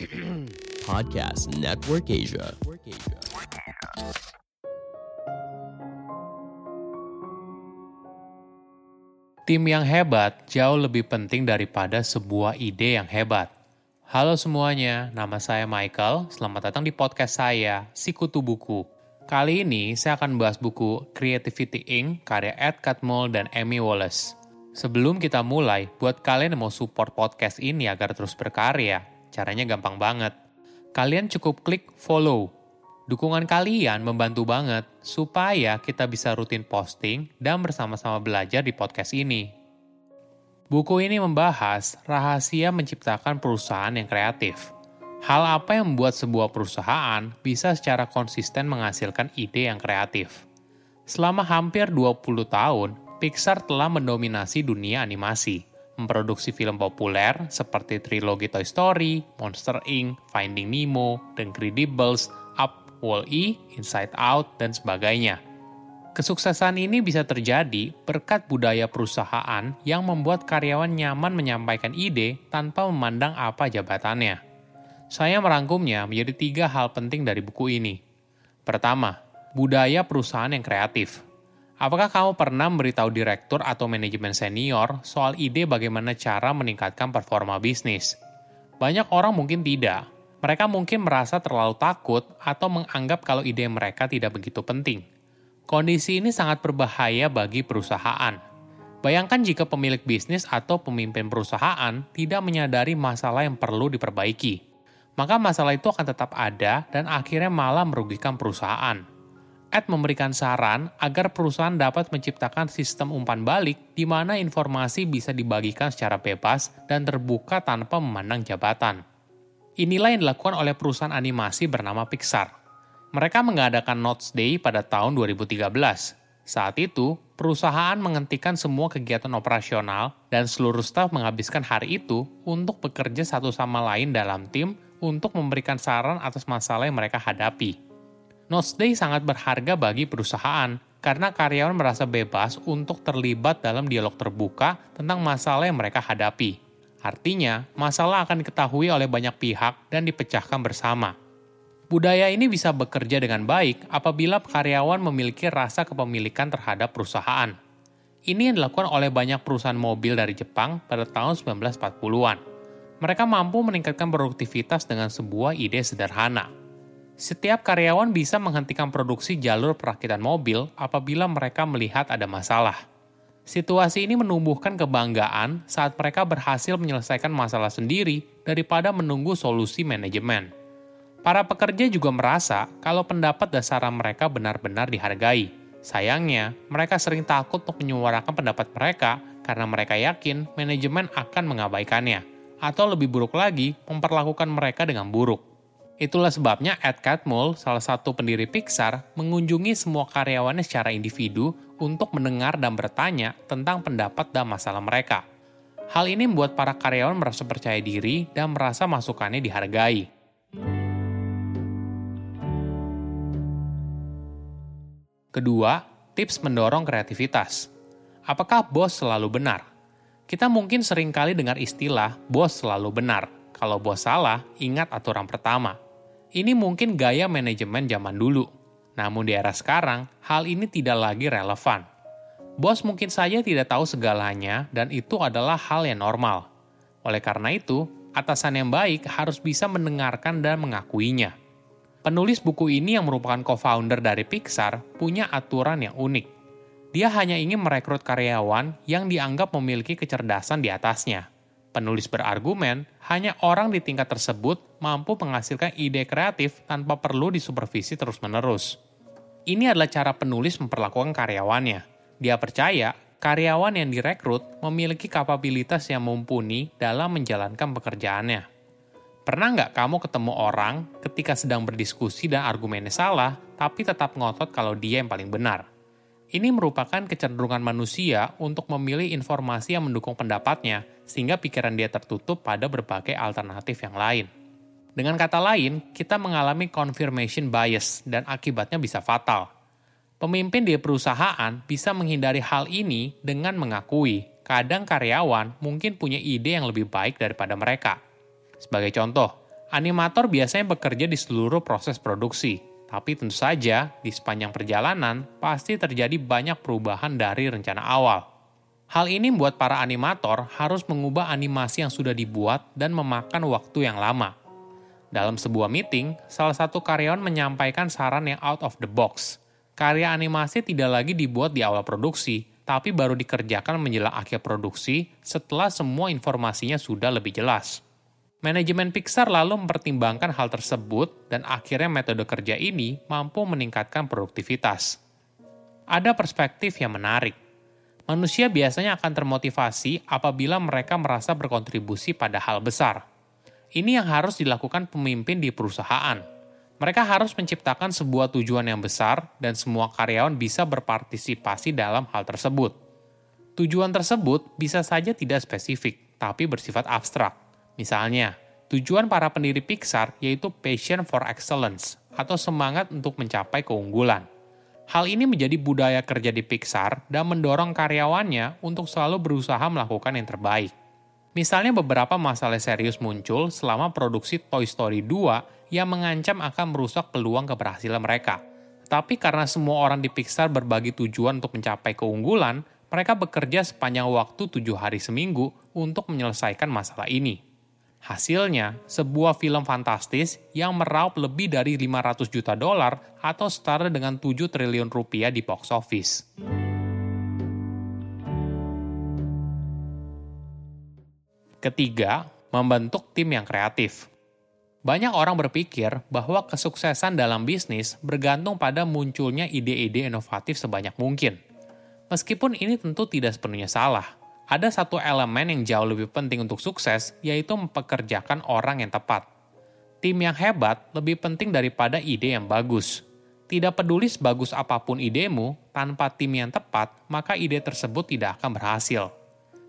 Podcast Network Asia. Tim yang hebat jauh lebih penting daripada sebuah ide yang hebat. Halo semuanya, nama saya Michael. Selamat datang di podcast saya, Sikutu Buku. Kali ini saya akan membahas buku Creativity Inc. karya Ed Catmull dan Amy Wallace. Sebelum kita mulai, buat kalian yang mau support podcast ini agar terus berkarya, caranya gampang banget. Kalian cukup klik follow Dukungan kalian membantu banget supaya kita bisa rutin posting dan bersama-sama belajar di podcast ini. Buku ini membahas rahasia menciptakan perusahaan yang kreatif. Hal apa yang membuat sebuah perusahaan bisa secara konsisten menghasilkan ide yang kreatif. Selama hampir 20 tahun, Pixar telah mendominasi dunia animasi, memproduksi film populer seperti trilogi Toy Story, Monster Inc., Finding Nemo, The Incredibles, Wall-E, Inside Out, dan sebagainya. Kesuksesan ini bisa terjadi berkat budaya perusahaan yang membuat karyawan nyaman menyampaikan ide tanpa memandang apa jabatannya. Saya merangkumnya menjadi tiga hal penting dari buku ini. Pertama, budaya perusahaan yang kreatif. Apakah kamu pernah memberitahu direktur atau manajemen senior soal ide bagaimana cara meningkatkan performa bisnis? Banyak orang mungkin tidak, mereka mungkin merasa terlalu takut atau menganggap kalau ide mereka tidak begitu penting. Kondisi ini sangat berbahaya bagi perusahaan. Bayangkan jika pemilik bisnis atau pemimpin perusahaan tidak menyadari masalah yang perlu diperbaiki. Maka masalah itu akan tetap ada dan akhirnya malah merugikan perusahaan. Ed memberikan saran agar perusahaan dapat menciptakan sistem umpan balik di mana informasi bisa dibagikan secara bebas dan terbuka tanpa memandang jabatan. Inilah yang dilakukan oleh perusahaan animasi bernama Pixar. Mereka mengadakan Notes Day pada tahun 2013. Saat itu, perusahaan menghentikan semua kegiatan operasional dan seluruh staf menghabiskan hari itu untuk bekerja satu sama lain dalam tim untuk memberikan saran atas masalah yang mereka hadapi. Notes Day sangat berharga bagi perusahaan karena karyawan merasa bebas untuk terlibat dalam dialog terbuka tentang masalah yang mereka hadapi. Artinya, masalah akan diketahui oleh banyak pihak dan dipecahkan bersama. Budaya ini bisa bekerja dengan baik apabila karyawan memiliki rasa kepemilikan terhadap perusahaan. Ini yang dilakukan oleh banyak perusahaan mobil dari Jepang pada tahun 1940-an. Mereka mampu meningkatkan produktivitas dengan sebuah ide sederhana. Setiap karyawan bisa menghentikan produksi jalur perakitan mobil apabila mereka melihat ada masalah. Situasi ini menumbuhkan kebanggaan saat mereka berhasil menyelesaikan masalah sendiri daripada menunggu solusi manajemen. Para pekerja juga merasa kalau pendapat dasar mereka benar-benar dihargai. Sayangnya, mereka sering takut untuk menyuarakan pendapat mereka karena mereka yakin manajemen akan mengabaikannya, atau lebih buruk lagi, memperlakukan mereka dengan buruk. Itulah sebabnya Ed Catmull, salah satu pendiri Pixar, mengunjungi semua karyawannya secara individu untuk mendengar dan bertanya tentang pendapat dan masalah mereka. Hal ini membuat para karyawan merasa percaya diri dan merasa masukannya dihargai. Kedua, tips mendorong kreativitas. Apakah bos selalu benar? Kita mungkin sering kali dengar istilah bos selalu benar. Kalau bos salah, ingat aturan pertama, ini mungkin gaya manajemen zaman dulu. Namun di era sekarang, hal ini tidak lagi relevan. Bos mungkin saja tidak tahu segalanya dan itu adalah hal yang normal. Oleh karena itu, atasan yang baik harus bisa mendengarkan dan mengakuinya. Penulis buku ini yang merupakan co-founder dari Pixar punya aturan yang unik. Dia hanya ingin merekrut karyawan yang dianggap memiliki kecerdasan di atasnya. Penulis berargumen, hanya orang di tingkat tersebut mampu menghasilkan ide kreatif tanpa perlu disupervisi terus-menerus. Ini adalah cara penulis memperlakukan karyawannya. Dia percaya karyawan yang direkrut memiliki kapabilitas yang mumpuni dalam menjalankan pekerjaannya. Pernah nggak kamu ketemu orang ketika sedang berdiskusi dan argumennya salah, tapi tetap ngotot kalau dia yang paling benar? Ini merupakan kecenderungan manusia untuk memilih informasi yang mendukung pendapatnya, sehingga pikiran dia tertutup pada berbagai alternatif yang lain. Dengan kata lain, kita mengalami confirmation bias dan akibatnya bisa fatal. Pemimpin di perusahaan bisa menghindari hal ini dengan mengakui kadang karyawan mungkin punya ide yang lebih baik daripada mereka. Sebagai contoh, animator biasanya bekerja di seluruh proses produksi, tapi tentu saja di sepanjang perjalanan pasti terjadi banyak perubahan dari rencana awal. Hal ini membuat para animator harus mengubah animasi yang sudah dibuat dan memakan waktu yang lama. Dalam sebuah meeting, salah satu karyawan menyampaikan saran yang out of the box. Karya animasi tidak lagi dibuat di awal produksi, tapi baru dikerjakan menjelang akhir produksi setelah semua informasinya sudah lebih jelas. Manajemen Pixar lalu mempertimbangkan hal tersebut dan akhirnya metode kerja ini mampu meningkatkan produktivitas. Ada perspektif yang menarik. Manusia biasanya akan termotivasi apabila mereka merasa berkontribusi pada hal besar ini yang harus dilakukan pemimpin di perusahaan. Mereka harus menciptakan sebuah tujuan yang besar dan semua karyawan bisa berpartisipasi dalam hal tersebut. Tujuan tersebut bisa saja tidak spesifik, tapi bersifat abstrak. Misalnya, tujuan para pendiri Pixar yaitu passion for excellence atau semangat untuk mencapai keunggulan. Hal ini menjadi budaya kerja di Pixar dan mendorong karyawannya untuk selalu berusaha melakukan yang terbaik. Misalnya beberapa masalah serius muncul selama produksi Toy Story 2 yang mengancam akan merusak peluang keberhasilan mereka. Tapi karena semua orang di Pixar berbagi tujuan untuk mencapai keunggulan, mereka bekerja sepanjang waktu tujuh hari seminggu untuk menyelesaikan masalah ini. Hasilnya, sebuah film fantastis yang meraup lebih dari 500 juta dolar atau setara dengan 7 triliun rupiah di box office. Ketiga, membentuk tim yang kreatif. Banyak orang berpikir bahwa kesuksesan dalam bisnis bergantung pada munculnya ide-ide inovatif sebanyak mungkin. Meskipun ini tentu tidak sepenuhnya salah, ada satu elemen yang jauh lebih penting untuk sukses, yaitu mempekerjakan orang yang tepat. Tim yang hebat lebih penting daripada ide yang bagus. Tidak peduli sebagus apa pun idemu, tanpa tim yang tepat, maka ide tersebut tidak akan berhasil.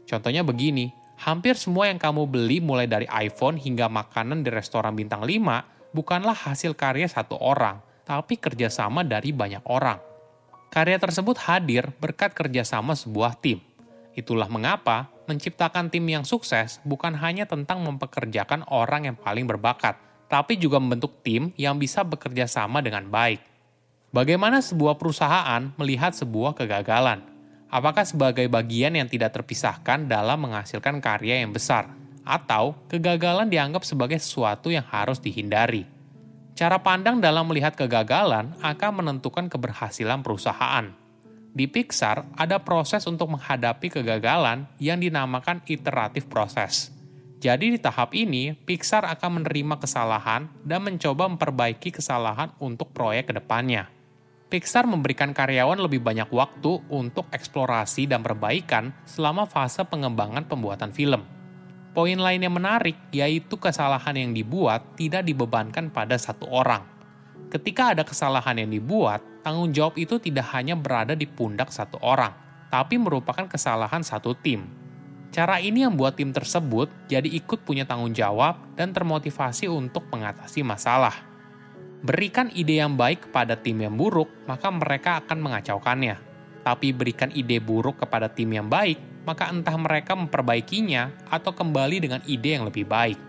Contohnya begini, hampir semua yang kamu beli mulai dari iPhone hingga makanan di restoran bintang 5 bukanlah hasil karya satu orang, tapi kerjasama dari banyak orang. Karya tersebut hadir berkat kerjasama sebuah tim. Itulah mengapa menciptakan tim yang sukses bukan hanya tentang mempekerjakan orang yang paling berbakat, tapi juga membentuk tim yang bisa bekerja sama dengan baik. Bagaimana sebuah perusahaan melihat sebuah kegagalan? apakah sebagai bagian yang tidak terpisahkan dalam menghasilkan karya yang besar, atau kegagalan dianggap sebagai sesuatu yang harus dihindari. Cara pandang dalam melihat kegagalan akan menentukan keberhasilan perusahaan. Di Pixar, ada proses untuk menghadapi kegagalan yang dinamakan iteratif proses. Jadi di tahap ini, Pixar akan menerima kesalahan dan mencoba memperbaiki kesalahan untuk proyek ke depannya. Pixar memberikan karyawan lebih banyak waktu untuk eksplorasi dan perbaikan selama fase pengembangan pembuatan film. Poin lain yang menarik yaitu kesalahan yang dibuat tidak dibebankan pada satu orang. Ketika ada kesalahan yang dibuat, tanggung jawab itu tidak hanya berada di pundak satu orang, tapi merupakan kesalahan satu tim. Cara ini yang membuat tim tersebut jadi ikut punya tanggung jawab dan termotivasi untuk mengatasi masalah. Berikan ide yang baik kepada tim yang buruk, maka mereka akan mengacaukannya. Tapi berikan ide buruk kepada tim yang baik, maka entah mereka memperbaikinya atau kembali dengan ide yang lebih baik.